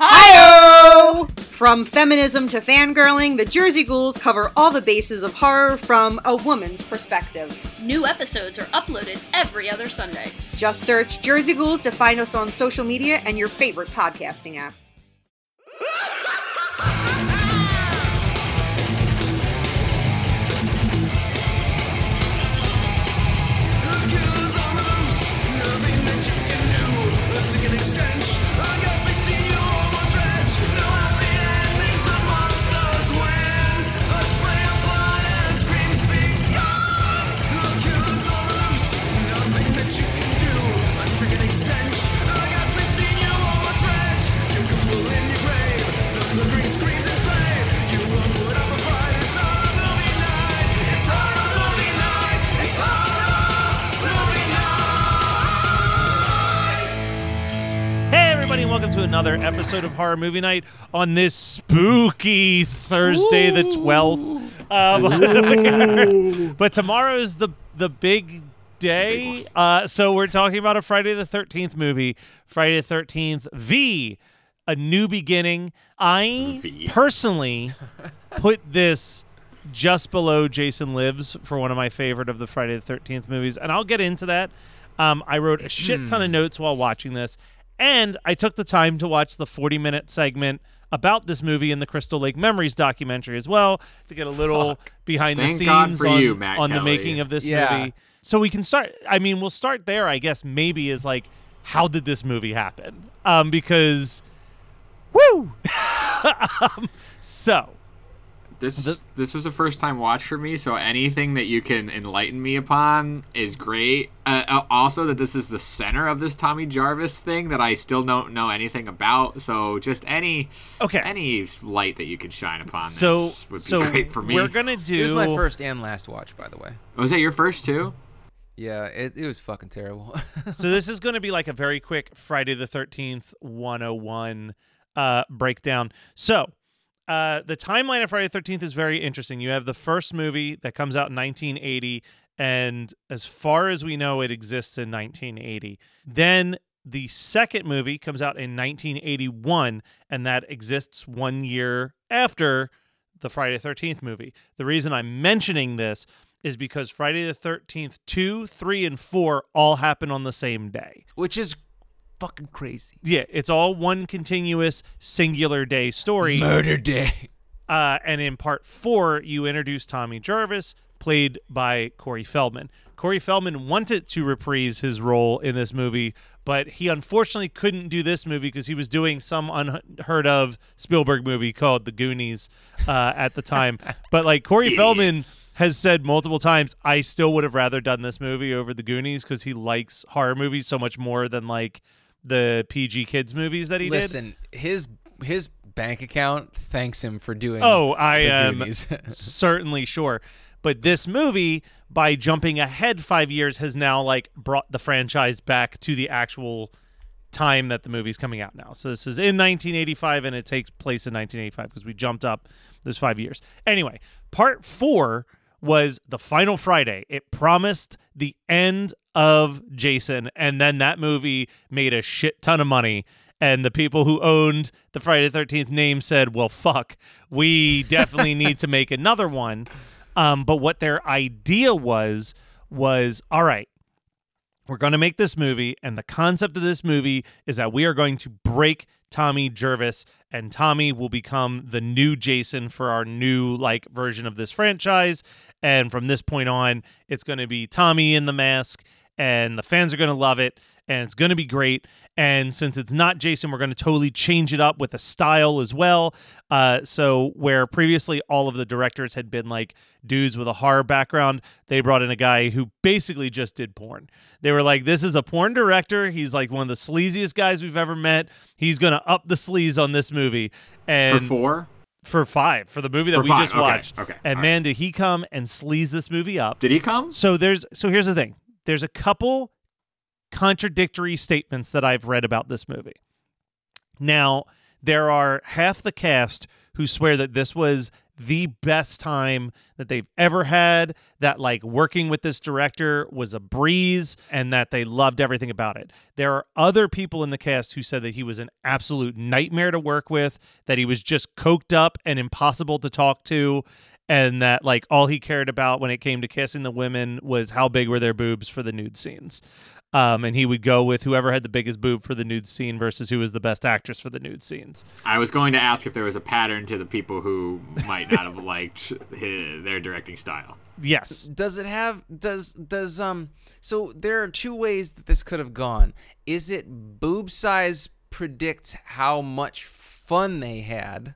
Hi! From feminism to fangirling, the Jersey Ghouls cover all the bases of horror from a woman's perspective. New episodes are uploaded every other Sunday. Just search Jersey Ghouls to find us on social media and your favorite podcasting app. Another episode of Horror Movie Night on this spooky Thursday, the 12th. Um, but tomorrow's the, the big day. Uh, so we're talking about a Friday the 13th movie, Friday the 13th V, A New Beginning. I personally put this just below Jason Lives for one of my favorite of the Friday the 13th movies, and I'll get into that. Um, I wrote a shit ton of notes while watching this, and I took the time to watch the 40 minute segment about this movie in the Crystal Lake Memories documentary as well to get a little behind the Thank God scenes for on, you, Matt on the making of this Yeah. movie. So we can start. I mean, we'll start there. I guess maybe is like, how did this movie happen? Um, because, woo. um, so This this was a first time watch for me, so anything that you can enlighten me upon is great. Uh, uh, also, that this is the center of this Tommy Jarvis thing that I still don't know anything about. So, just any Okay. any light that you could shine upon so this would be so great for me. we're gonna do. It was my first and last watch, by the way. Was that your first too? Yeah, it, it was fucking terrible. so this is going to be like a very quick Friday the 13th 101 uh, breakdown. So uh, the timeline of Friday the 13th is very interesting. You have the first movie that comes out in 1980, and as far as we know, it exists in 1980. Then the second movie comes out in 1981, and that exists one year after the Friday the 13th movie. The reason I'm mentioning this is because Friday the 13th 2, 3, and 4 all happen on the same day. Which is fucking crazy. Yeah, it's all one continuous singular day story. Murder Day. Uh, and in part four, you introduce Tommy Jarvis, played by Corey Feldman. Corey Feldman wanted to reprise his role in this movie, but he unfortunately couldn't do this movie because he was doing some unheard of Spielberg movie called The Goonies uh, at the time. but like Corey Feldman has said multiple times, I still would have rather done this movie over The Goonies because he likes horror movies so much more than like the PG kids movies that he did. Listen, his his bank account thanks him for doing. Oh, I am certainly sure. But this movie, by jumping ahead five years, has now like brought the franchise back to the actual time that the movie's coming out now. So this is in 1985, and it takes place in 1985 because we jumped up those five years. Anyway, part four was the final Friday. It promised the end of Jason, and then that movie made a shit ton of money. And the people who owned the Friday the 13th name said, well, fuck, we definitely need to make another one. Um, but what their idea was, was all right, we're going to make this movie, and the concept of this movie is that we are going to break Tommy Jarvis and Tommy will become the new Jason for our new like version of this franchise. And from this point on, it's going to be Tommy in the mask, and the fans are going to love it, and it's going to be great. And since it's not Jason, we're going to totally change it up with a style as well. Uh, so where previously all of the directors had been like dudes with a horror background, they brought in a guy who basically just did porn. They were like, "This is a porn director. He's like one of the sleaziest guys we've ever met. He's going to up the sleaze on this movie." And For four? for five for the movie that For we five, just okay, watched. okay, And all man, did he come and sleaze this movie up? Did he come? So there's so here's the thing. There's a couple contradictory statements that I've read about this movie. Now, there are half the cast who swear that this was the best time that they've ever had, that like working with this director was a breeze and that they loved everything about it. There are other people in the cast who said that he was an absolute nightmare to work with, that he was just coked up and impossible to talk to and that like all he cared about when it came to kissing the women was how big were their boobs for the nude scenes. Um, and he would go with whoever had the biggest boob for the nude scene versus who was the best actress for the nude scenes. I was going to ask if there was a pattern to the people who might not have liked his, their directing style. Yes. Does it have does does um so there are two ways that this could have gone. Is it boob size predicts how much fun they had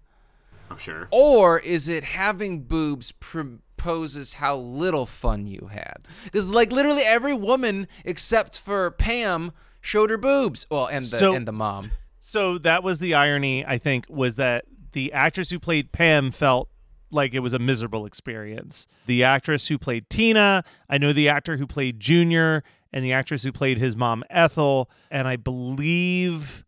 I'm sure. or is it having boobs proposes how little fun you had? Cuz like literally every woman except for Pam showed her boobs. Well, and the So- and the mom. So that was the irony, I think, was that the actress who played Pam felt like it was a miserable experience. The actress who played Tina, I know the actor who played Junior, and the actress who played his mom Ethel, and I believe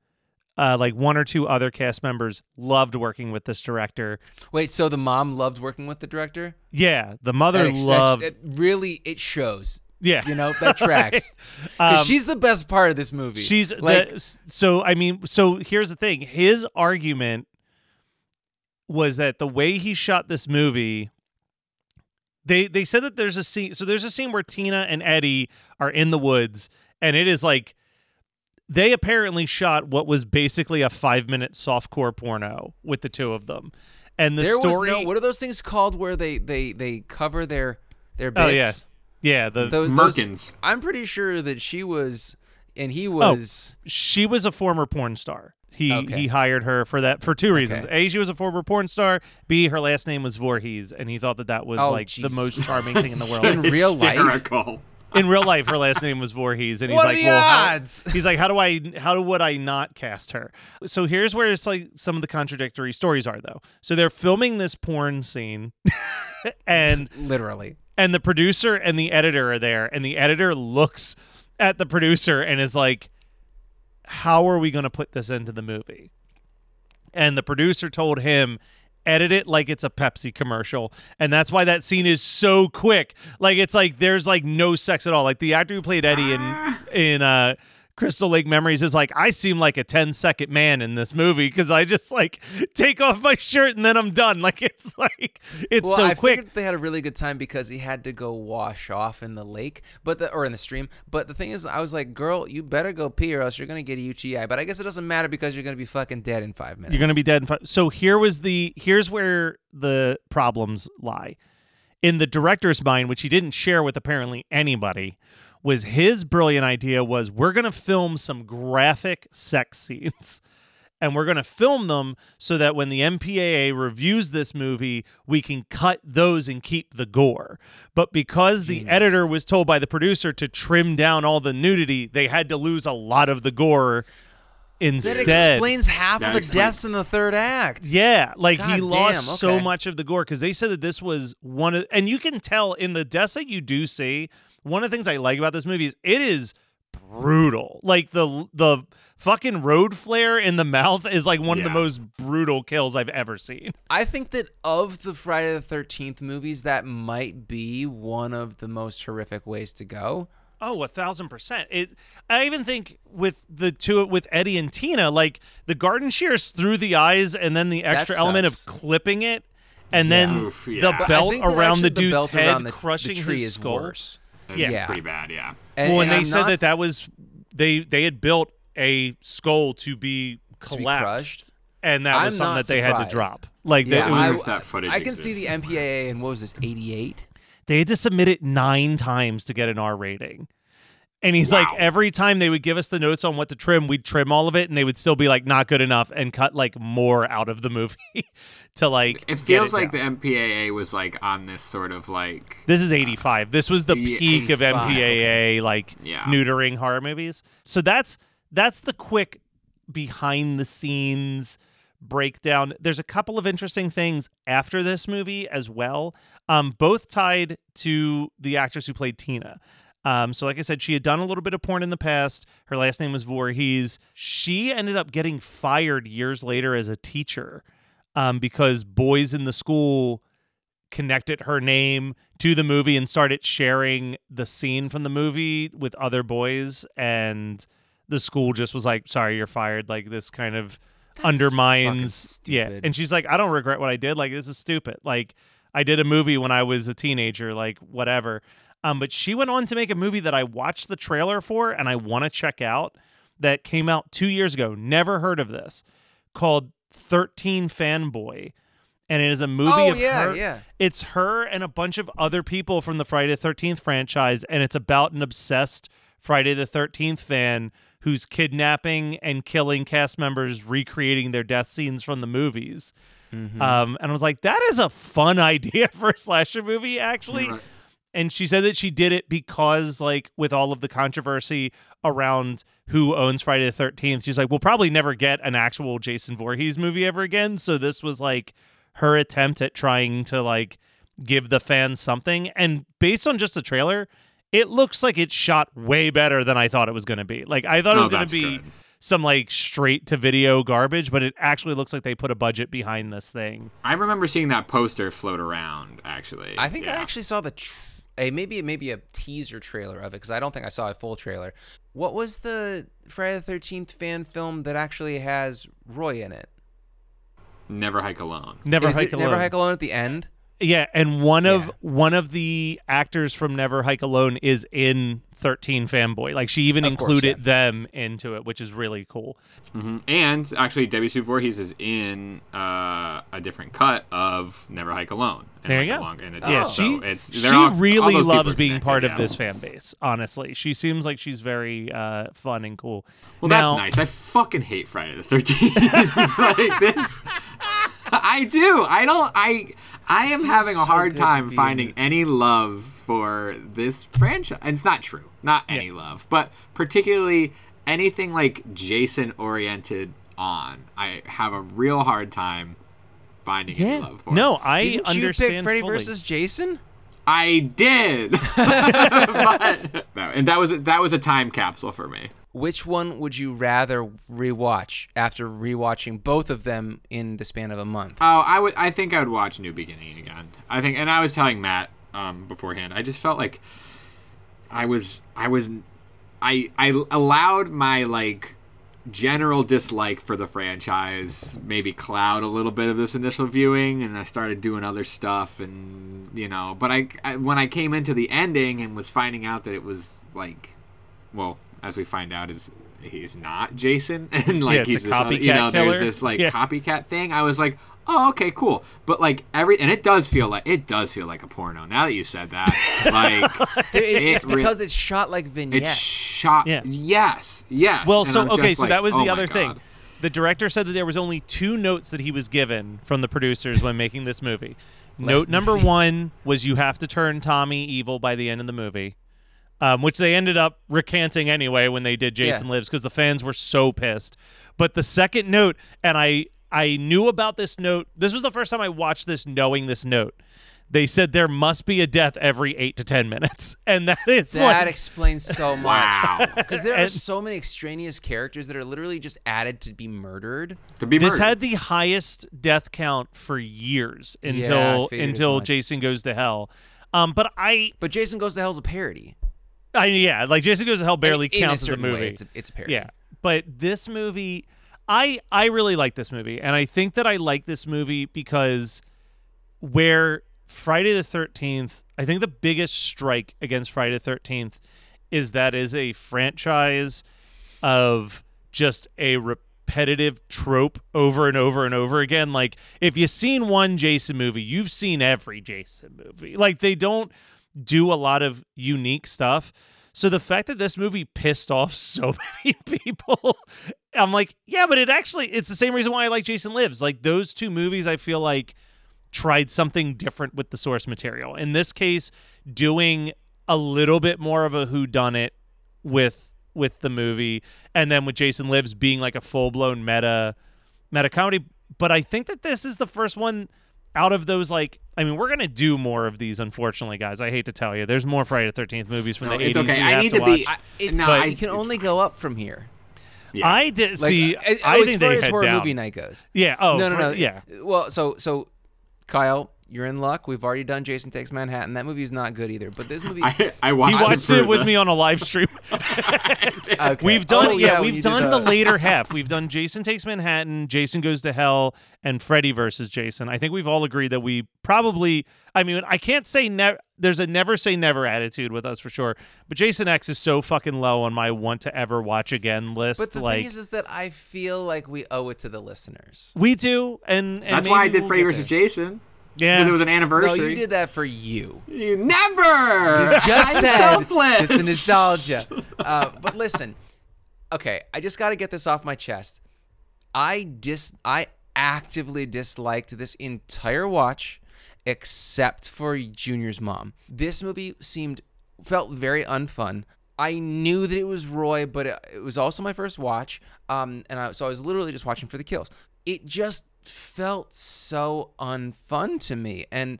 uh, like one or two other cast members loved working with this director. Wait, so the mom loved working with the director? Yeah, the mother That loved. It really it shows. yeah, You know, that tracks. Um, she's the best part of this movie. She's like the, so I mean so here's the thing. His argument was that the way he shot this movie they they said that there's a scene so there's a scene where Tina and Eddie are in the woods and it is like they apparently shot what was basically a 5 minute softcore porno with the two of them. And the there story was no what are those things called where they they they cover their their oh, bits? Oh yeah. Yeah, the Those, those- Merkins. I'm pretty sure that she was and he Oh. was she was a former porn star. He Okay. he hired her for that for two reasons. A, she was a former porn star. B, her last name was Voorhees, and he thought that that was Oh, like the most charming thing in the world. In real life? In real life, her last name was Voorhees, and he's What like, the "Well, how-" odds? he's like, how do I how would I not cast her?" So here's where it's like some of the contradictory stories are, though. So they're filming this porn scene, and literally. and the producer and the editor are there and the editor looks at the producer and is like how are we going to put this into the movie and the producer told him edit it like it's a Pepsi commercial. And that's why that scene is so quick. Like it's like there's like no sex at all. Like the actor who played Eddie in in uh Crystal Lake Memories is like I seem like a 10 second man in this movie because I just like take off my shirt and then I'm done like it's like it's Well, so I quick figured they had a really good time because he had to go wash off in the lake, but the or in the stream. But the thing is, I was like, "Girl, you better go pee, or else you're gonna get a UTI." But I guess it doesn't matter because you're gonna be fucking dead in five minutes. You're going to be dead in five. So here was the here's where the problems lie. In the director's mind, which he didn't share with apparently anybody, was his brilliant idea was we're going to film some graphic sex scenes. And we're going to film them so that when the MPAA reviews this movie, we can cut those and keep the gore. But because the editor was told by the producer to trim down all the nudity, they had to lose a lot of the gore That instead. explains half That of the explains- deaths in the third act. Yeah, like God he damn, lost so much of the gore because they said that this was one of, and you can tell in the deaths that you do see. One of the things I like about this movie is it is brutal. Like the the fucking road flare in the mouth is like one of the most brutal kills I've ever seen. I think that of the Friday the Thirteenth movies, that might be one of the most horrific ways to go. Oh, a thousand percent. It. I even think with the two with Eddie and Tina, like the garden shears through the eyes, and then the extra element of clipping it, and then Oof, the yeah. But I belt around the dude's belt head around the, crushing the tree his is skull. worse. That's Yeah. pretty bad, yeah. And, well, and, they I'm said not- that that was they they had built a skull to be collapsed crushed? and that was I'm something that they had to drop. Like Yeah, that, was, wonder if that I, footage I can see the exists. MPAA and what was this, 88? they had to submit it nine times to get an R rating. And he's like, every time they would give us the notes on what to trim, we'd trim all of it, and they would still be like, not good enough, and cut like more out of the movie to like. It feels like down. the MPAA was like on this sort of like This is 85. This was the Yeah, peak of 85, MPAA like Yeah. neutering horror movies. So that's that's the quick behind the scenes breakdown. There's a couple of interesting things after this movie as well. Um both tied to the actress who played Tina. Um, so like I said, she had done a little bit of porn in the past. Her last name was Voorhees. She ended up getting fired years later as a teacher um, because boys in the school connected her name to the movie and started sharing the scene from the movie with other boys. And the school just was like sorry you're fired. Like this kind of undermines yeah. and she's like i don't regret what i did. Like this is stupid. Like i did a movie when i was a teenager. Like whatever um but she went on to make a movie that i watched the trailer for and i want to check out that came out two years ago never heard of this called 13 fanboy and it is a movie Oh, of yeah, her yeah. it's her and a bunch of other people from the Friday the 13th franchise, and it's about an obsessed Friday the 13th fan who's kidnapping and killing cast members, recreating their death scenes from the movies. Mm-hmm. Um, and I was like, that is a fun idea for a slasher movie, actually. Right. And she said that she did it because, like, with all of the controversy around who owns Friday the 13th, she's like, we'll probably never get an actual Jason Voorhees movie ever again. So this was like her attempt at trying to, like, give the fans something. And based on just the trailer, it looks like it's shot way better than I thought it was going to be. Like, I thought it Oh, was going to be good. some, like, straight to video garbage, but it actually looks like they put a budget behind this thing. I remember seeing that poster float around. Actually, I think I actually saw the tr- a maybe maybe a teaser trailer of it because I don't think I saw a full trailer. What was the Friday the Thirteenth fan film that actually has Roy in it? Never hike alone. Never Is Hike it Alone. Never Hike Alone at the end? Yeah, and one of Yeah. one of the actors from Never Hike Alone is in 13 Fanboy. Like she even Of course, included yeah. them into it, which is really cool. hmm And actually, Debbie Sue Voorhees is in uh, a different cut of Never Hike Alone. and There you a go. long- and it- Yeah, Oh. so she it's, she all- all really people loves being part of yeah. this fan base. Honestly, she seems like she's very uh, fun and cool. Well, Now- that's nice. I fucking hate Friday the Thirteenth. like this, I do. I don't. I I am having a hard good time finding any love for this franchise. And it's not true. Not any love, but particularly anything like Jason oriented on. I have a real hard time finding any love for. No, I Didn't you understand pick Freddy fully. versus Jason? I did. but, no, and that was that was a time capsule for me. Which one would you rather rewatch after rewatching both of them in the span of a month? Oh, I would. I think I would watch New Beginning again. I think, and I was telling Matt um, beforehand. I just felt like I was. I was. I I allowed my like general dislike for the franchise maybe cloud a little bit of this initial viewing and I started doing other stuff and you know but I, I when I came into the ending and was finding out that it was like well as we find out is he's not Jason and like Yeah, it's a he's this other, you copycat know there's killer. this like Yeah. copycat thing I was like oh okay cool but like every and it does feel like it does feel like a porno now that you said that like It- it's it re- because it's shot like it's vignettes. shot Yeah. yes yes Well, And so I'm okay, just so like, that was oh the my other thing. The director said that there was only two notes that he was given from the producers when making this movie. Note number one was you have to turn Tommy evil by the end of the movie, um, which they ended up recanting anyway when they did Jason Yeah. Lives because the fans were so pissed. But the second note, and I I knew about this note. This was the first time I watched this knowing this note. They said there must be a death every eight to ten minutes, and that is That like explains so much. Wow. Because there are so many extraneous characters that are literally just added to be murdered. to be this murdered. had the highest death count for years until figured as until. Jason goes to hell. Um, but I, But Jason Goes to Hell's a parody. I yeah, like Jason Goes to Hell barely In- in counts as a certain way, movie. it's, a, it's a parody. yeah, but this movie, I I really like this movie, and I think that I like this movie because where Friday the Thirteenth, I think the biggest strike against Friday the Thirteenth is that is a franchise of just a repetitive trope over and over and over again. Like if you've seen one Jason movie, you've seen every Jason movie. Like they don't do a lot of unique stuff. So the fact that this movie pissed off so many people, I'm like, yeah, but it actually it's the same reason why I like Jason Lives. Like those two movies I feel like tried something different with the source material. In this case, doing a little bit more of a who done it with with the movie and then with Jason Lives being like a full-blown meta meta comedy, but I think that this is the first one out of those like I mean, we're gonna do more of these, unfortunately, guys. I hate to tell you, there's more Friday the Thirteenth movies from No, the it's eighties. okay. we I have need to, to be- watch. I, it's, No, but I- it can only go up from here. Yeah. I did Like, see. as, I as think far they as head horror down. movie night goes. Yeah. Oh no, no, for- no. Yeah. Well, so so, Kyle, you're in luck. We've already done Jason Takes Manhattan. That movie's not good either. But this movie, I, I watched, He watched for it with the- me on a live stream. okay. We've done, Oh, yeah, when we've you did done the later half. We've done Jason Takes Manhattan, Jason Goes to Hell, and Freddy versus Jason. I think we've all agreed that we probably. I mean, I can't say never. There's a never say never attitude with us for sure. But Jason X is so fucking low on my want to ever watch again list. But the like thing is, is that I feel like we owe it to the listeners. we do, and, and That's why I did we'll Freddy get versus there. Jason. Yeah, Because it was an No, anniversary. you did that for you. You never. Just I'm said selfless. it's the nostalgia. Uh, but listen, okay, I just got to get this off my chest. I dis, I actively disliked this entire watch, except for Junior's mom. This movie seemed felt very unfun. I knew that it was Roy, but it, it was also my first watch, um, and I, so I was literally just watching for the kills. It just felt so unfun to me, and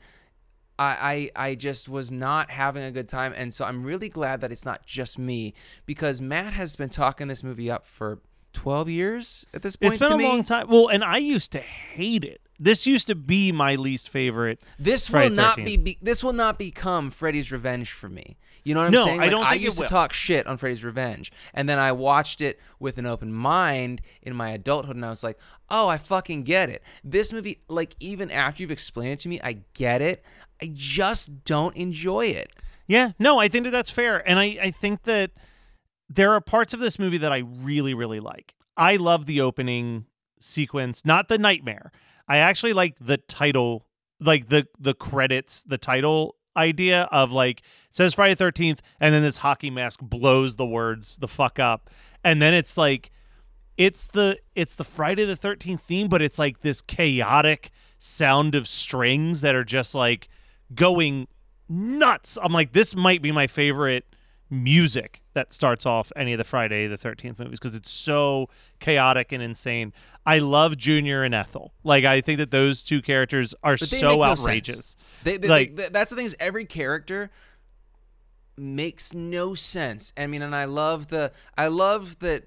I, I I just was not having a good time, and so I'm really glad that it's not just me because Matt has been talking this movie up for 12 years at this point. it's been to a me. long time. Well, and I used to hate it. This used to be my least favorite. This Friday will not 13th. be, be this will not become Freddy's Revenge for me. You know what I'm No, saying? I don't I used to talk shit on Freddy's Revenge, and then I watched it with an open mind in my adulthood, and I was like, "Oh, I fucking get it." This movie, like, even after you've explained it to me, I get it. I just don't enjoy it. Yeah, no, I think that that's fair, and I I think that there are parts of this movie that I really really like. I love the opening sequence, not the nightmare. I actually like the title, like the the credits, the title idea of like says Friday Thirteenth, and then this hockey mask blows the words the fuck up, and then it's like it's the it's the Friday the 13th theme but it's like this chaotic sound of strings that are just like going nuts. I'm like this might be my favorite music that starts off any of the Friday the 13th movies because it's so chaotic and insane. I love Junior and Ethel. Like I think that those two characters are so no outrageous. They, they, Like- they- that's the thing is every character makes no sense. I mean, and I love the I love that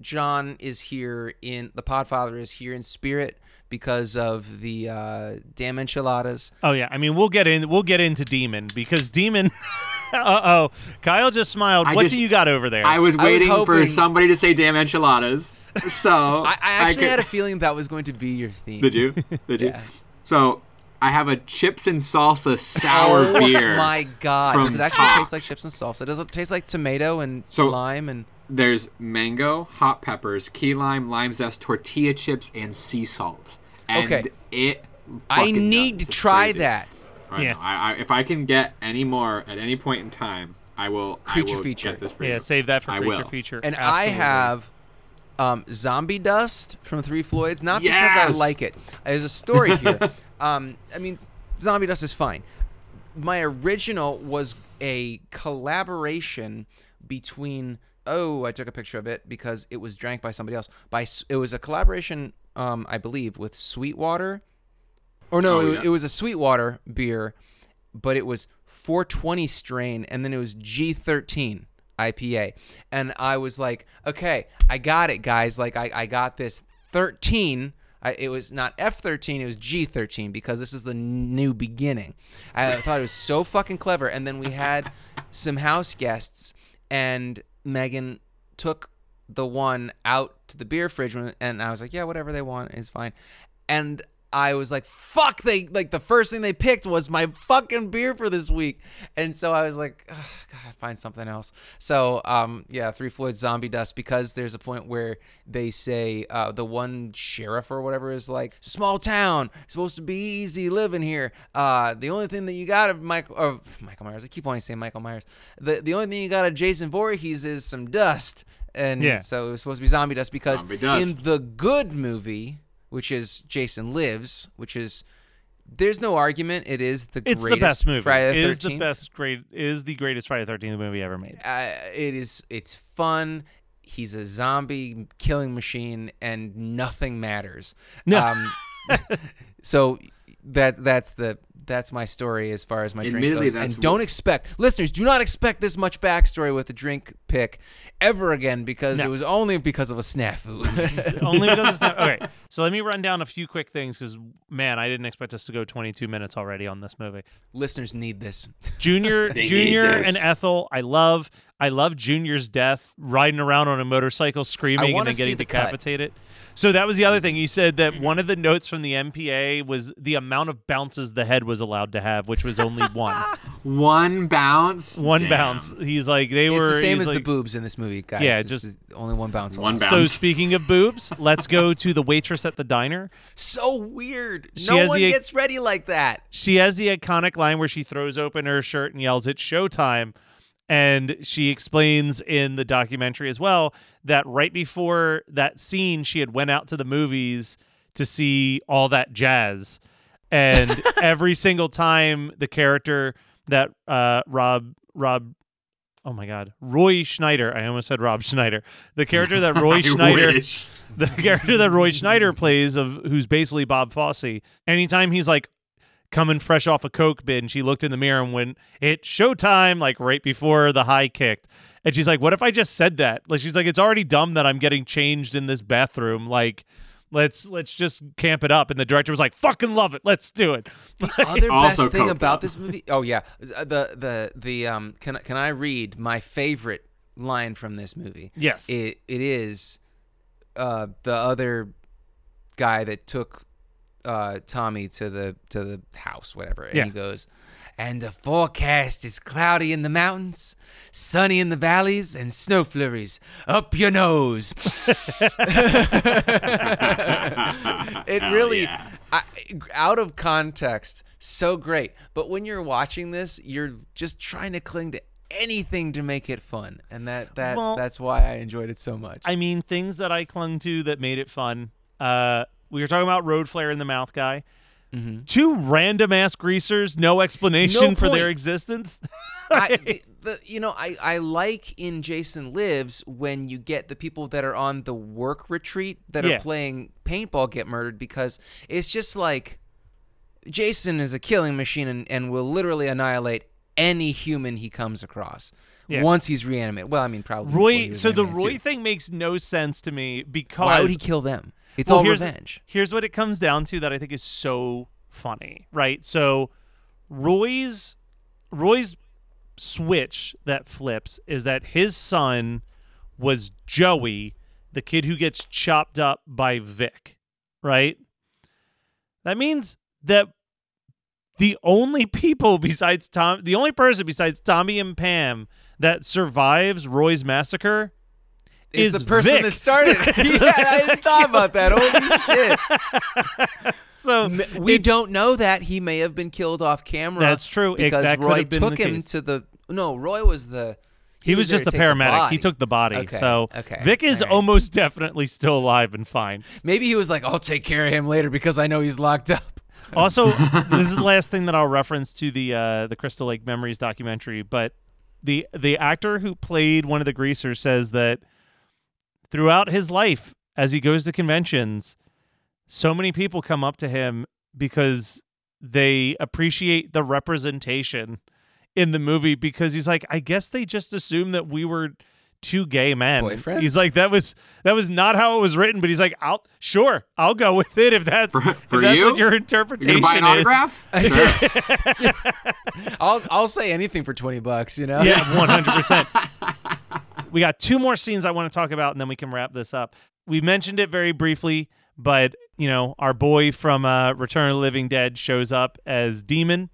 John is here in the Podfather is here in spirit because of the uh, damn enchiladas. Oh yeah, I mean we'll get in we'll get into Demon because Demon Uh oh. Kyle just smiled. I what just- do you got over there? I was I was waiting for somebody to say "damn enchiladas." So I, I actually could- had a feeling that was going to be your theme. Did you? Did you? Yeah. So I have a chips and salsa sour oh beer. my god! Does it actually taste like chips and salsa? Does it taste like tomato and So- lime and? There's mango, hot peppers, key lime, lime zest, tortilla chips, and sea salt. And Okay. it. I need to try crazy. that. I Yeah. know. I, I, if I can get any more at any point in time, I will. Creature I will feature. Get this for yeah, you. save that for I creature will. feature. And I have um, Zombie Dust from Three Floyds, not because I like it. There's a story here. um, I mean, Zombie Dust is fine. My original was a collaboration between. Oh, I took a picture of it because it was drank by somebody else. By it was a collaboration, um, I believe, with Sweetwater. Or no, Oh, it, yeah. it was a Sweetwater beer, but it was 420 strain, and then it was G13 IPA. And I was like, okay, I got it, guys. Like, I, I got this 13. I, it was not F13, it was G13 because this is the new beginning. I thought it was so fucking clever. And then we had some house guests, and Megan took the one out to the beer fridge, and I was like, yeah, whatever they want is fine. And I was like, fuck, they like the first thing they picked was my fucking beer for this week. And so I was like, "Ugh, God, find something else. So um yeah, Three Floyd Zombie Dust because there's a point where they say uh the one sheriff or whatever is like, small town, supposed to be easy living here. Uh the only thing that you got of Michael or Michael Myers, I keep wanting to say Michael Myers. The the only thing you got of Jason Voorhees is some dust. And Yeah. so it was supposed to be zombie dust because Zombie dust. in the good movie, which is Jason Lives, which is there's no argument. It is the It's greatest the best movie. Friday the is the best great is the greatest Friday Thirteenth movie ever made. Uh, it is. It's fun. He's a zombie killing machine, and nothing matters. No. Um, so that that's the that's my story as far as my drink goes. that's And don't wh- expect listeners do not expect this much backstory with the drink pick ever again because No. it was only because of a snafu. Only because it's not okay. So let me run down a few quick things because man, I didn't expect us to go 22 minutes already on this movie. listeners need this. Junior, Junior, this. and Ethel. I love. I love Junior's death, riding around on a motorcycle, screaming, and then getting see the cut. decapitated. So that was the other mm-hmm. thing. He said that mm-hmm. one of the notes from the MPA was the amount of bounces the head was allowed to have, which was only one. One bounce. one Damn. bounce. He's like they It's were the same he's as the boobs in this movie, guys. Yeah, This just- only one bounce. One allowed. bounce. So speaking of boobs, let's go to the waitress at the diner. So weird. She no has one the- gets ready like that. She has the iconic line where she throws open her shirt and yells, "It's showtime!" And she explains in the documentary as well that right before that scene, she had went out to the movies to see all that jazz, and every single time the character that uh, Rob Rob. Oh my God, Roy Schneider! I almost said Rob Schneider. The character that Roy Schneider, wish. the character that Roy Schneider plays of who's basically Bob Fosse. Anytime he's like coming fresh off a coke bin, she looked in the mirror and went, "It's showtime!" Like right before the high kicked, and she's like, "What if I just said that?" Like she's like, "It's already dumb that I'm getting changed in this bathroom." Like. Let's let's just camp it up, and the director was like, "Fucking love it, let's do it." Other best thing about up. this movie. Oh yeah, the the the um. Can can I read my favorite line from this movie? yes, It it is, uh, the other guy that took, uh, Tommy to the to the house, whatever, and Yeah. he goes, and the forecast is cloudy in the mountains, sunny in the valleys, and snow flurries up your nose. it Hell really, yeah. I, out of context, so great. But when you're watching this, you're just trying to cling to anything to make it fun, and that that Well- that's why I enjoyed it so much. I mean, things that I clung to that made it fun. Uh, we were talking about road flare in the mouth guy. Mhm. Two random ass greasers, no explanation No for their existence. I, the, you know, I, I like in Jason Lives when you get the people that are on the work retreat that Yeah. are playing paintball get murdered because it's just like Jason is a killing machine and, and will literally annihilate any human he comes across Yeah. once he's reanimated. Well, I mean, probably. Roy. So the Roy too. thing makes no sense to me because Why would he kill them? It's Well, all here's, revenge. Here's what it comes down to that I think is so funny, right? So Roy's Roy's switch that flips is that his son was Joey, the kid who gets chopped up by Vic, right? That means that the only people besides Tom, the only person besides Tommy and Pam that survives Roy's massacre Is is the person Vic. that started? it. yeah, I didn't thought about that. Holy shit! so We it- don't know that he may have been killed off camera. That's true. It- because that Roy been took him case. to the. No, Roy was the. He, was, there just the paramedic. body. he took the body. Okay, So okay, Vic is right. almost definitely still alive and fine. Maybe he was like, "I'll take care of him later because I know he's locked up." Also, this is the last thing that I'll reference to the uh, the Crystal Lake Memories documentary. But the the actor who played one of the greasers says that throughout his life, as he goes to conventions, so many people come up to him because they appreciate the representation in the movie because he's like, I guess they just assumed that we were two gay men. Boyfriends? He's like, that was that was not how it was written, but he's like, I'll sure, I'll go with it if that's For- if that's you? what your interpretation gonna buy an is. autograph? Sure. I'll I'll say anything for twenty bucks. You know. Yeah, one hundred percent. We got two more scenes I want to talk about, and then we can wrap this up. We mentioned it very briefly, but you know, our boy from uh, Return of the Living Dead shows up as Demon,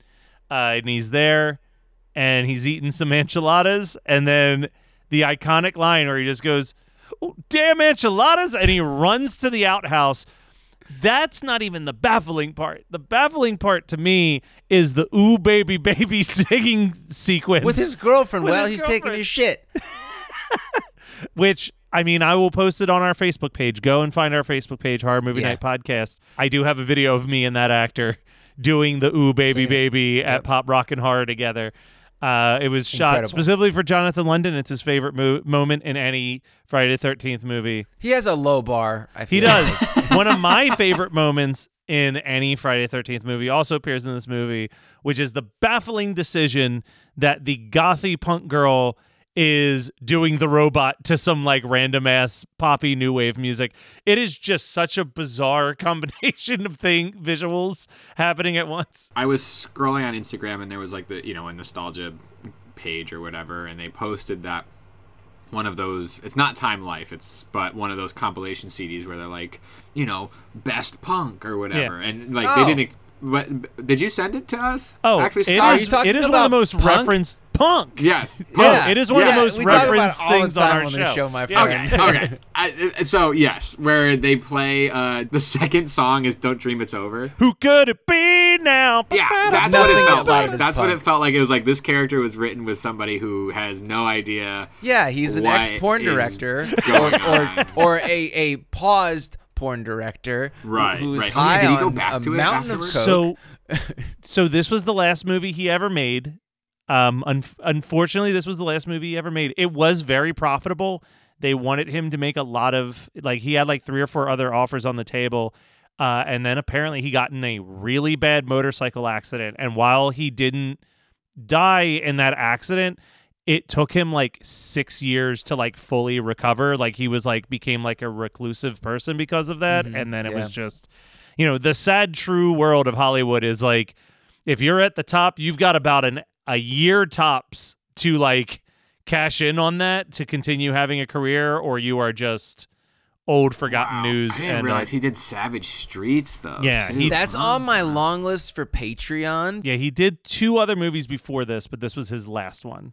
uh, and he's there, and he's eating some enchiladas, and then the iconic line where he just goes, "Oh, "Damn enchiladas!" and he runs to the outhouse. That's not even the baffling part. The baffling part to me is the "Ooh baby baby" singing sequence With his girlfriend With while his he's taking his shit. which I mean, I will post it on our Facebook page. Go and find our Facebook page, Horror Movie Yeah. Night Podcast. I do have a video of me and that actor doing the "Ooh Baby. Baby" at Yep. Pop Rock and Horror together. Uh, it was shot Incredible. specifically for Jonathan London. It's his favorite mo- moment in any Friday the Thirteenth movie. He has a low bar. I He feel does. One of my favorite moments in any Friday the Thirteenth movie also appears in this movie, which is the baffling decision that the gothy punk girl is doing the robot to some like random ass poppy new wave music. It is just such a bizarre combination of thing visuals happening at once. I was scrolling on Instagram and there was like the you know a nostalgia page or whatever, and they posted that one of those. It's not Time Life. It's but one of those compilation CDs where they're like you know best punk or whatever, and like Oh. they didn't. Oh. Ex- but did you send it to us? Oh, actually, it Scott? is, it is one of the most punk? referenced punk. Yes. Oh, it is one of the most we talk about it referenced things on time our on show. show, my friend. Okay, okay. I, so yes, where they play uh, the second song is "Don't Dream It's Over." Who could it be now? Yeah, that's what it felt like. it is That's what it felt like. It was like this character was written with somebody who has no idea. Yeah, he's an ex-porn director, or or, or a a paused porn director, Right, Who's right. Oh, yeah, high did he go on back a it mountain of coke. So, so this was the last movie he ever made. Um, un- unfortunately, this was the last movie he ever made. It was very profitable. They wanted him to make a lot of like he had like three or four other offers on the table. Uh, and then apparently he got in a really bad motorcycle accident. And while he didn't die in that accident, it took him like six years to like fully recover. Like he was like became like a reclusive person because of that. Mhm, And then it yeah. was just, you know, the sad true world of Hollywood is like if you're at the top, you've got about an a year tops to like cash in on that to continue having a career, or you are just old forgotten Wow, news. I didn't and uh, realize he did Savage Streets though. Yeah, he- That's on my long list for Patreon. yeah, he did two other movies before this, but this was his last one.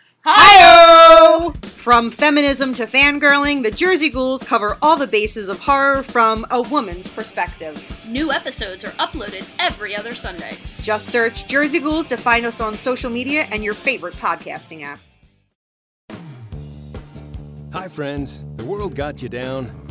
Hi! From feminism to fangirling, the Jersey Ghouls cover all the bases of horror from a woman's perspective. New episodes are uploaded every other Sunday. Just search Jersey Ghouls to find us on social media and your favorite podcasting app. Hi, friends. The world got you down.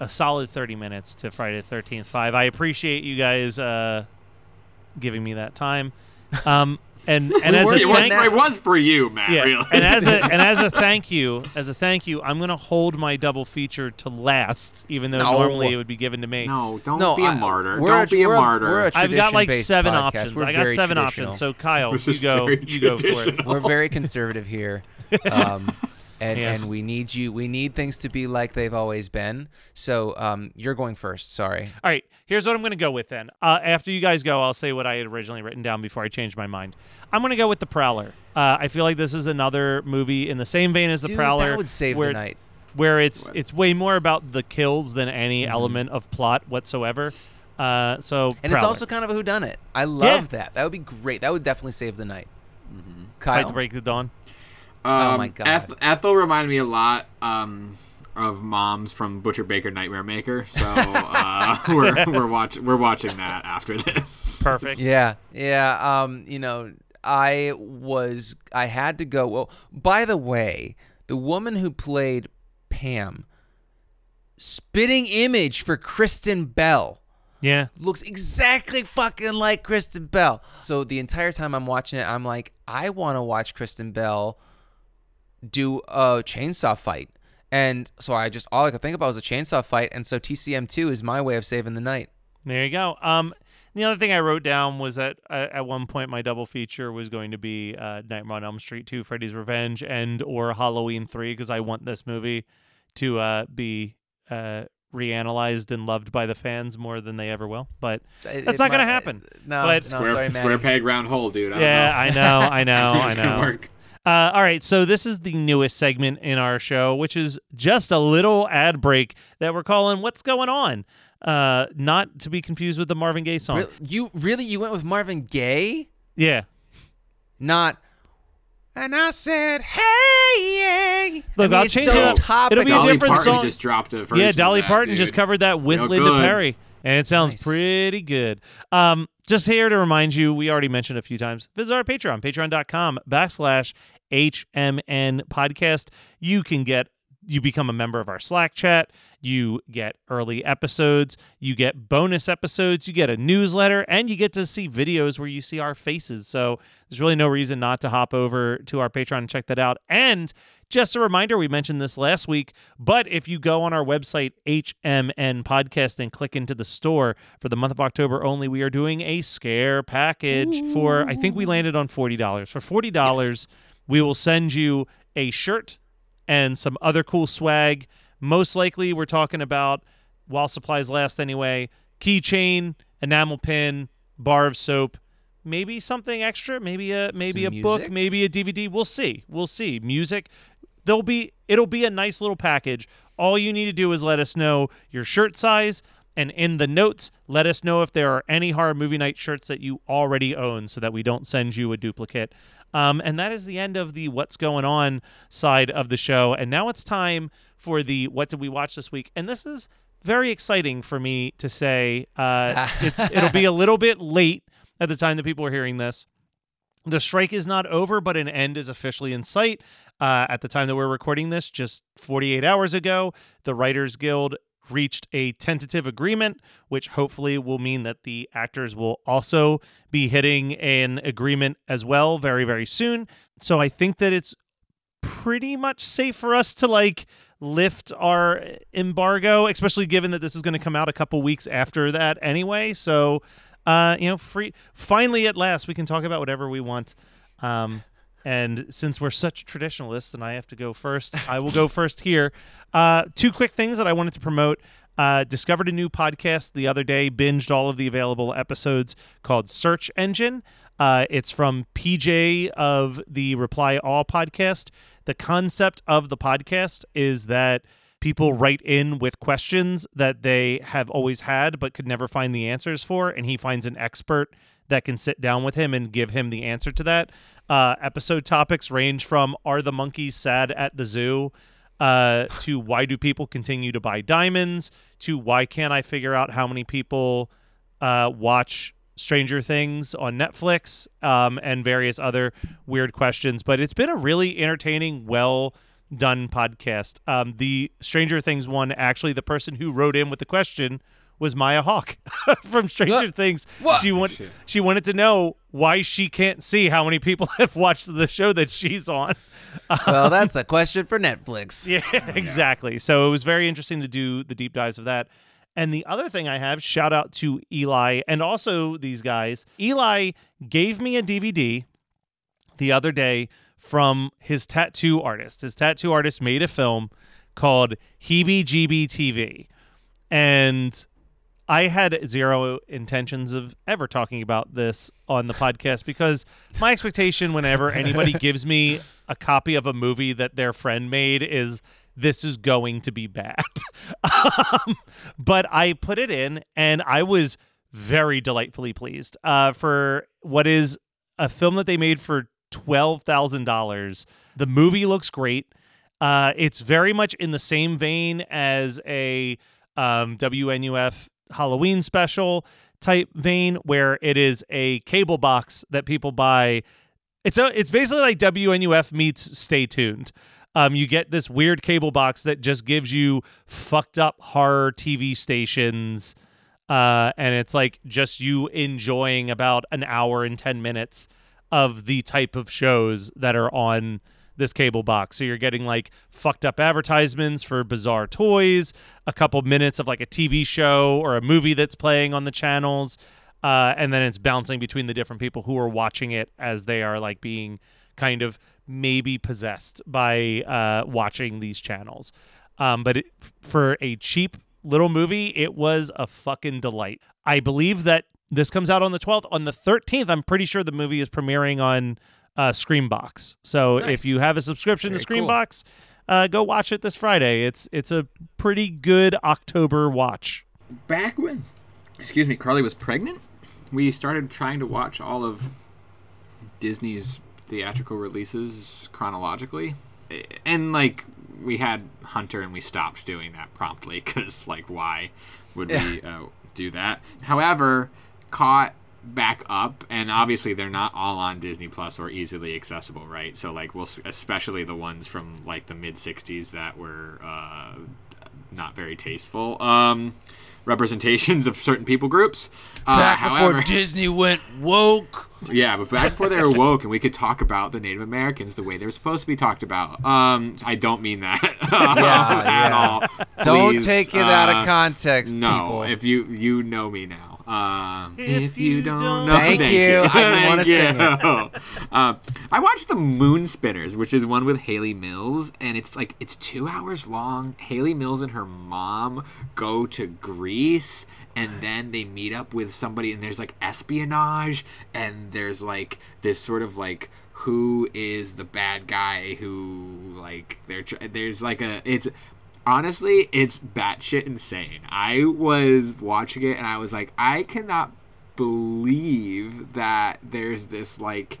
a solid 30 minutes to Friday the 13th 5. I appreciate you guys uh, giving me that time. Um, and and as a it, was, thank, it was for you, Matt. yeah, Really. and as a and as a thank you, as a thank you, I'm going to hold my double feature to last even though No. normally it would be given to me. no, don't No, be a I- martyr. we're Don't a- be a we're a- martyr. we're a I've got like seven podcast. options. We're I got seven options. So Kyle, you go you go for it. We're very conservative here. Um, and, Yes. and we need you. We need things to be like they've always been. So um, you're going first. Sorry. All right, here's what I'm going to go with then. Uh, after you guys go, I'll say what I had originally written down before I changed my mind. I'm going to go with The Prowler. Uh, I feel like this is another movie in the same vein as The Dude, Prowler. that would save where the it's- night. Where it's it's way more about the kills than any Mm-hmm. element of plot whatsoever. Uh, so And it's also kind of a whodunit. I love that. That would be great. That would definitely save the night. Fight Kyle. to break the dawn. Oh Um, my God. Eth- Ethel reminded me a lot um, of moms from Butcher Baker Nightmare Maker. So uh, we're we're watching we're watching that after this. Perfect. Yeah, yeah. Um, you know, I was I had to go. Well, by the way, the woman who played Pam, spitting image for Kristen Bell. Yeah. Looks exactly fucking like Kristen Bell. So the entire time I'm watching it, I'm like, I want to watch Kristen Bell do a chainsaw fight. And so I just all I could think about was a chainsaw fight, and so TCM2 is my way of saving the night. There you go. Um, the other thing I wrote down was that uh, at one point my double feature was going to be uh, Nightmare on Elm Street 2, Freddy's Revenge, and or Halloween 3 because I want this movie to uh, be uh, reanalyzed and loved by the fans more than they ever will. But It- that's it not going to might- happen. No, But- no, square, sorry, square peg round hole, dude. I don't Yeah, know. I know, I know, I It's gonna know. Work. Uh, all right, so this is the newest segment in our show, which is just a little ad break that we're calling "What's Going On." Uh, not to be confused with the Marvin Gaye song. Re- you really you went with Marvin Gaye, Yeah, not. And I said, "Hey, yeah." Look, I mean, I'll change so it up. Topical. It'll be a Dolly different Parton song. just dropped a version yeah. Dolly that, Parton just covered that with Real Linda good. Perry, and it sounds Nice. pretty good. Um, just here to remind you, we already mentioned a few times. Visit our Patreon, patreon.com backslash HMN podcast. You can get you become a member of our Slack chat. You get early episodes. You get bonus episodes. You get a newsletter, and you get to see videos where you see our faces. So there's really no reason not to hop over to our Patreon and check that out. And just a reminder, we mentioned this last week, but if you go on our website, HMN Podcast, and click into the store for the month of October only, we are doing a scare package for, I think we landed on $40. For $40, we will send you a shirt and some other cool swag. Most likely, we're talking about, while supplies last anyway, keychain, enamel pin, bar of soap, maybe something extra, maybe a maybe Some a book, maybe a DVD. We'll see. We'll see. Music. There'll be it'll be a nice little package. All you need to do is let us know your shirt size and in the notes let us know if there are any horror movie night shirts that you already own so that we don't send you a duplicate. Um, and that is the end of the what's going on side of the show. And now it's time for the what did we watch this week? And this is very exciting for me to say. Uh, it's it'll be a little bit late at the time that people are hearing this. The strike is not over, but an end is officially in sight. Uh, at the time that we're recording this, just 48 hours ago, the Writers Guild reached a tentative agreement, which hopefully will mean that the actors will also be hitting an agreement as well very, very soon. So I think that it's pretty much safe for us to like lift our embargo, especially given that this is going to come out a couple weeks after that anyway. So, uh, you know, free. Finally, at last, we can talk about whatever we want. Um, and since we're such traditionalists, and I have to go first, I will go first here. Uh, two quick things that I wanted to promote. Uh, discovered a new podcast the other day, binged all of the available episodes called Search Engine. Uh, it's from PJ of the Reply All podcast. The concept of the podcast is that people write in with questions that they have always had but could never find the answers for, and he finds an expert that can sit down with him and give him the answer to that. Uh, episode topics range from Are the monkeys sad at the zoo? Uh, to why do people continue to buy diamonds? To why can't I figure out how many people uh, watch Stranger Things on Netflix um, and various other weird questions. But it's been a really entertaining, well done podcast. Um, the Stranger Things one, actually, the person who wrote in with the question was Maya Hawke from Stranger What? Things. What? She want, she wanted to know why she can't see how many people have watched the show that she's on. well, that's a question for Netflix. Yeah, exactly. So it was very interesting to do the deep dives of that. And the other thing I have, shout out to Eli and also these guys. Eli gave me a DVD the other day from his tattoo artist. His tattoo artist made a film called Heebie Jeebie TV. And I had zero intentions of ever talking about this on the podcast because my expectation whenever anybody gives me a copy of a movie that their friend made is this is going to be bad. um, but I put it in and I was very delightfully pleased uh, for what is a film that they made for $12,000. The movie looks great. Uh, it's very much in the same vein as a um, WNUF Halloween special type vein, where it is a cable box that people buy. It's a it's basically like WNUF meets Stay Tuned. Um, you get this weird cable box that just gives you fucked up horror TV stations, uh, and it's like just you enjoying about an hour and ten minutes of the type of shows that are on this cable box. So you're getting like fucked up advertisements for bizarre toys, a couple minutes of like a TV show or a movie that's playing on the channels, uh, and then it's bouncing between the different people who are watching it as they are like being kind of maybe possessed by uh, watching these channels. Um, but it, for a cheap little movie, it was a fucking delight. I believe that this comes out on the 12th. On the 13th, I'm pretty sure the movie is premiering on uh, Screambox. So Nice. if you have a subscription Very to cool. Screambox, uh, go watch it this Friday. It's it's a pretty good October watch. Back when, excuse me, Carly was pregnant, we started trying to watch all of Disney's theatrical releases chronologically, and like we had Hunter, and we stopped doing that promptly because like why would we uh, do that? However, caught back up and obviously they're not all on disney plus or easily accessible right so like we'll especially the ones from like the mid 60s that were uh not very tasteful um representations of certain people groups uh, Back however before Disney went woke. yeah, but back before they were woke, and we could talk about the Native Americans the way they're supposed to be talked about. Um, I don't mean that Yeah, at yeah. all. Don't take it out uh, of context, No, people. if you you know me now. Um, If you you don't don't- know, Thank you. I wanna Thank sing you. Um, I watched the Moon Spinners, which is one with Hayley Mills, and it's like it's two hours long. Hayley Mills and her mom go to Greece, and then they meet up with somebody, and there's like espionage, and there's like this sort of like who is the bad guy who like they're there's like a it's honestly it's batshit insane. I was watching it and I was like, I cannot believe that there's this like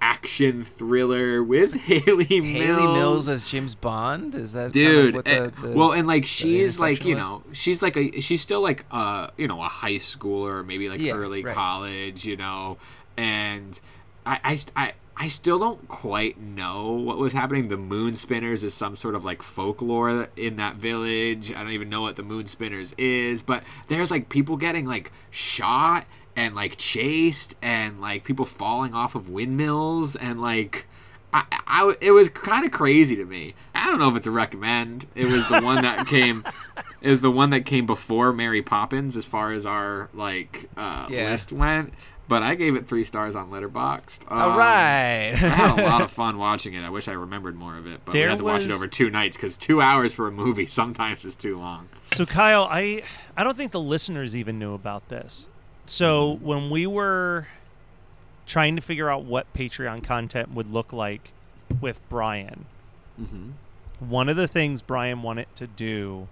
action thriller with Hayley Mills. Hayley Mills as James Bond? Is that Dude, Kind of eh, what the, the, well, and like she's like you know she's like a she's still like a you know a high schooler maybe like Yeah, early right. college you know and I, I I I still don't quite know what was happening. The Moon Spinners is some sort of like folklore in that village. I don't even know what the Moon Spinners is, but there's like people getting like shot and like chased and like people falling off of windmills and like I, I it was kind of crazy to me. I don't know if it's a recommend. It was the one that came is the one that came before Mary Poppins as far as our like uh, Yeah. list went. But I gave it three stars on Letterboxd. All Um, right. I had a lot of fun watching it. I wish I remembered more of it, but There we had to watch it over two nights because two hours for a movie sometimes is too long. So Kyle, I I don't think the listeners even knew about this. So when we were trying to figure out what Patreon content would look like with Brian, one of the things Brian wanted to do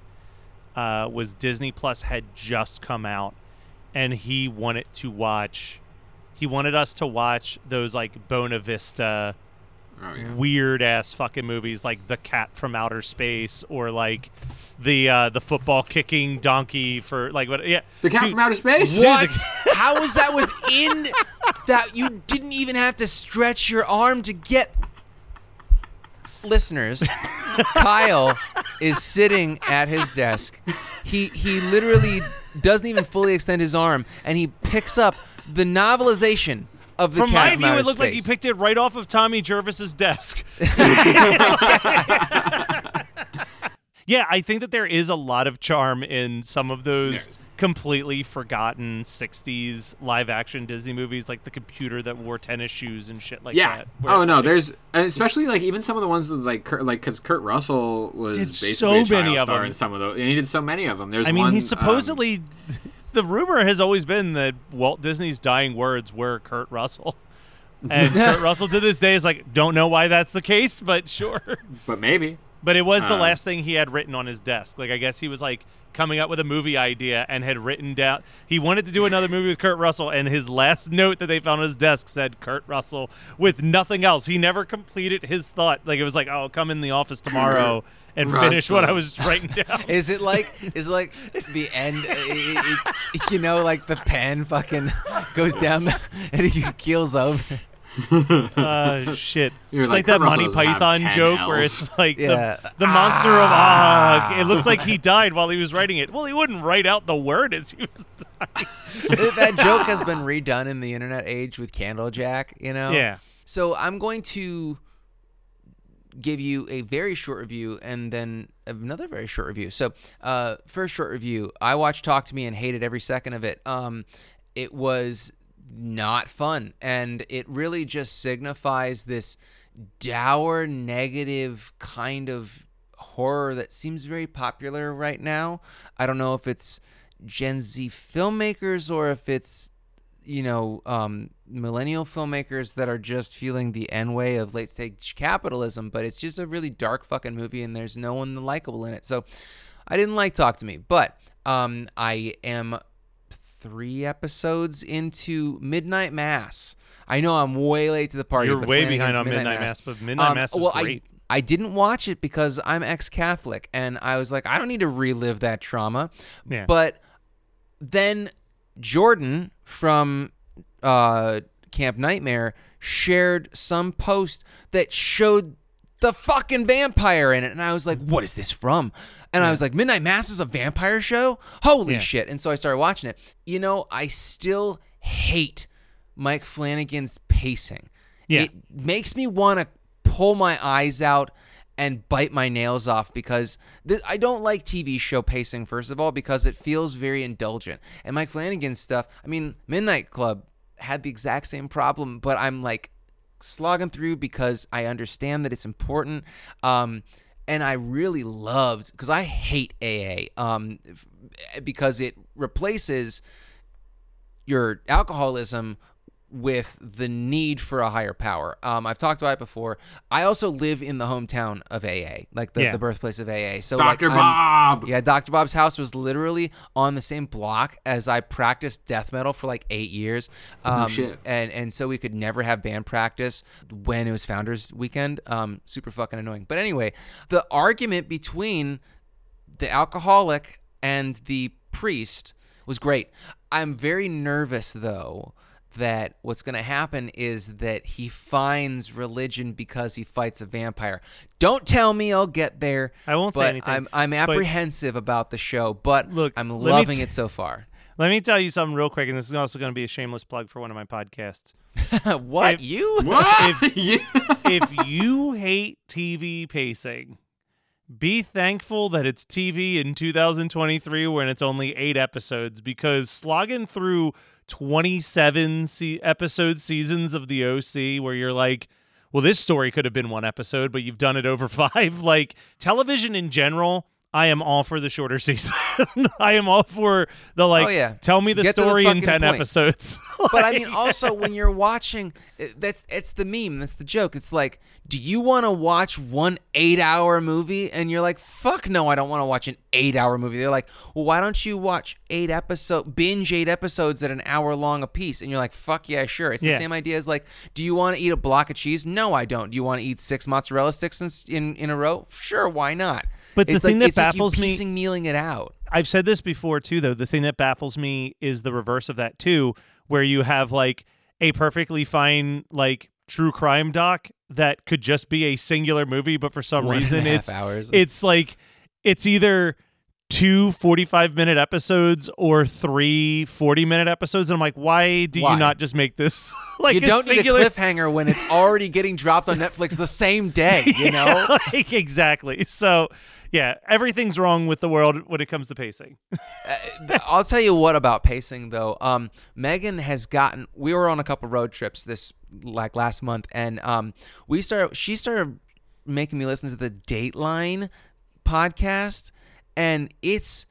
uh, was Disney Plus had just come out, and he wanted to watch. He wanted us to watch those like Buena Vista Oh yeah. weird ass fucking movies like The Cat from Outer Space or like the uh the football kicking donkey for like what yeah The Cat Dude, from Outer Space. What? How is that within that you didn't even have to stretch your arm to get listeners Kyle is sitting at his desk. He he literally doesn't even fully extend his arm and he picks up the novelization of the from cat my from view outer it looked like he space. picked it right off of Tommy Jarvis's desk. yeah, I think that there is a lot of charm in some of those completely forgotten 60s live action Disney movies like the computer that wore tennis shoes and shit like yeah. that. where- oh no, there's and especially like even some of the ones with like Kurt, like because Kurt Russell was Did basically so a child many of star them. in some of those, and he did so many of them. There's I mean, one, he um, supposedly. The rumor has always been that Walt Disney's dying words were Kurt Russell. And Kurt Russell to this day is like, don't know why that's the case, but sure. but maybe But it was the Uh, last thing he had written on his desk. Like, I guess he was like coming up with a movie idea and had written down he wanted to do another movie with Kurt Russell and his last note that they found on his desk said Kurt Russell with nothing else. He never completed his thought. Like it was like, "Oh, come in the office tomorrow and finish what I was writing down." Is it like is it like the end? uh, it- it- you know, like the pen fucking goes down and he keels over. uh, shit. You're it's like, like, that Kurt Monty Russell doesn't have Python 10 joke where it's like Yeah. the, the monster of Og. It looks like he died while he was writing it. Well, he wouldn't write out the word as he was dying. that joke has been redone in the internet age with Candlejack. You know. Yeah. So I'm going to give you a very short review and then another very short review. So, uh, first short review. I watched Talk to Me and hated every second of it. Um, it was not fun, and it really just signifies this dour, negative kind of horror that seems very popular right now. I don't know if it's Gen Z filmmakers or if it's you know, um, millennial filmmakers that are just feeling the N way of late stage capitalism, but it's just a really dark fucking movie and there's no one likable in it. So I didn't like Talk to Me, but um, I am three episodes into Midnight Mass. I know I'm way late to the party. You're way behind on Midnight Mass, but Midnight Um, Mass is well, great. I, I didn't watch it because I'm ex-Catholic, and I was like, I don't need to relive that trauma. Yeah. But then Jordan from uh, Camp Nightmare shared some post that showed the fucking vampire in it, and I was like, "What is this from?" And I was like, "Midnight Mass is a vampire show? Holy Yeah. shit!" And so I started watching it. You know, I still hate Mike Flanagan's pacing. Yeah. It makes me want to pull my eyes out and bite my nails off because th- I don't like TV show pacing, first of all, because it feels very indulgent. And Mike Flanagan's stuff, I mean, Midnight Club had the exact same problem, but I'm like slogging through because I understand that it's important. Um, and I really loved because I hate AA um, because it replaces your alcoholism with the need for a higher power. Um, I've talked about it before. I also live in the hometown of AA, like the, Yeah. the birthplace of AA. So like, Dr. I'm- Bob. yeah, Dr. Bob's house was literally on the same block as I practiced death metal for like eight years. Um, shit. And and so we could never have band practice when it was Founders Weekend. Um, super fucking annoying. But anyway, the argument between the alcoholic and the priest was great. I'm very nervous though that what's going to happen is that he finds religion because he fights a vampire. Don't tell me I'll get there. I won't say anything, I'm I'm but- about the show, but Look, I'm loving t- it so far. Let me tell you something real quick, and this is also going to be a shameless plug for one of my podcasts. what If- you? What? yeah. if you hate TV pacing, be thankful that it's TV in 2023 when it's only eight episodes because slogging through 27 se- episode seasons of the OC where you're like, well, this story could have been one episode, but you've done it over five. Like television in general, I am all for the shorter season. I am all for the like, Oh, yeah. tell me the Get to the story in 10 point. episodes. But I mean, also when you're watching, that's it's the meme, that's the joke. It's like, do you want to watch one eight-hour movie? And you're like, fuck no, I don't want to watch an eight-hour movie. They're like, well, why don't you watch eight episode binge eight episodes at an hour long a piece? And you're like, fuck yeah, sure. It's the Yeah. same idea as like, do you want to eat a block of cheese? No, I don't. Do you want to eat six mozzarella sticks in in, in a row? Sure, why not? But the It's thing like, that it's just you baffles me- mealing it out. I've said this before too, though. The thing that baffles me is the reverse of that too, where you have like a perfectly fine like true crime doc that could just be a singular movie, but for some One reason it's hours. it's like it's either two 45 minute episodes or three 40 minute episodes and i'm like why do Why? you not just make this like you don't singular need a cliffhanger when it's already getting dropped on Netflix the same day. You know. like, exactly so yeah everything's wrong with the world when it comes to pacing Uh, I'll tell you what about pacing though. Um, Megan has gotten. We were on a couple road trips this like last month, and um, we started. She started making me listen to the Dateline podcast, and it's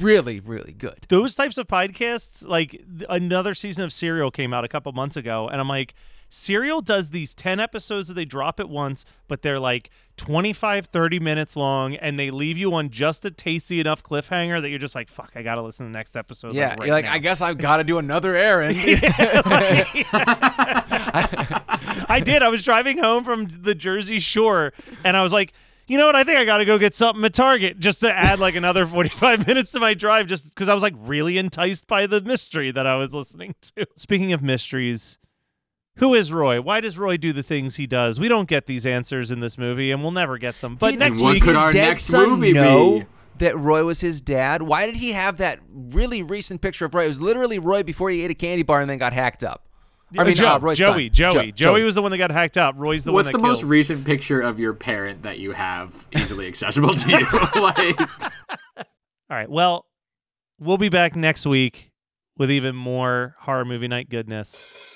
really, really good. those types of podcasts like th- another season of serial came out a couple months ago and i'm like Serial does these 10 episodes that they drop at once, but they're like 25, 30 minutes long, and they leave you on just a tasty enough cliffhanger that you're just like, fuck, I gotta listen to the next episode. like, Yeah, right you're like, now. I guess I've got to do another errand. I did. I was driving home from the Jersey Shore, and I was like, you know what? I think I got to go get something at Target just to add like another 45 minutes to my drive, just because I was like really enticed by the mystery that I was listening to. Speaking of mysteries, who is Roy? Why does Roy do the things he does? We don't get these answers in this movie, and we'll never get them. But Did next what week, could his our dead next son movie know be? that Roy was his dad? Why did he have that really recent picture of Roy? It was literally Roy before he ate a candy bar and then got hacked up. I mean, Joe, uh, Roy's son. Joey, Joey, Jo- Joey was the one that got hacked up. Roy's the What's one What's the that most recent picture of your parent that you have easily accessible to you? like, All right. Well, we'll be back next week with even more horror movie night goodness.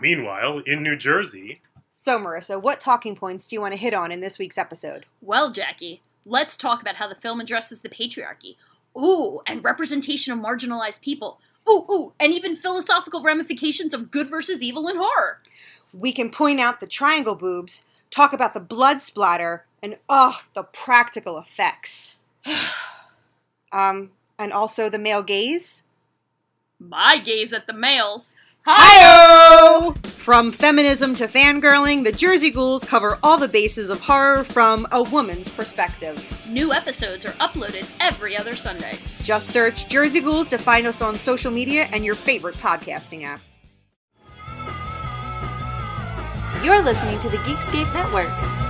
Meanwhile, in New Jersey, So, Marissa, what talking points do you want to hit on in this week's episode? Well, Jackie, let's talk about how the film addresses the patriarchy. Ooh, and representation of marginalized people. Ooh, ooh, and even philosophical ramifications of good versus evil in horror. We can point out the triangle boobs, talk about the blood splatter, and oh, the practical effects. um, and also the male gaze. My gaze at the males. Hi! From feminism to fangirling, the Jersey Ghouls cover all the bases of horror from a woman's perspective. New episodes are uploaded every other Sunday. Just search Jersey Ghouls to find us on social media and your favorite podcasting app. You're listening to the Geekscape Network.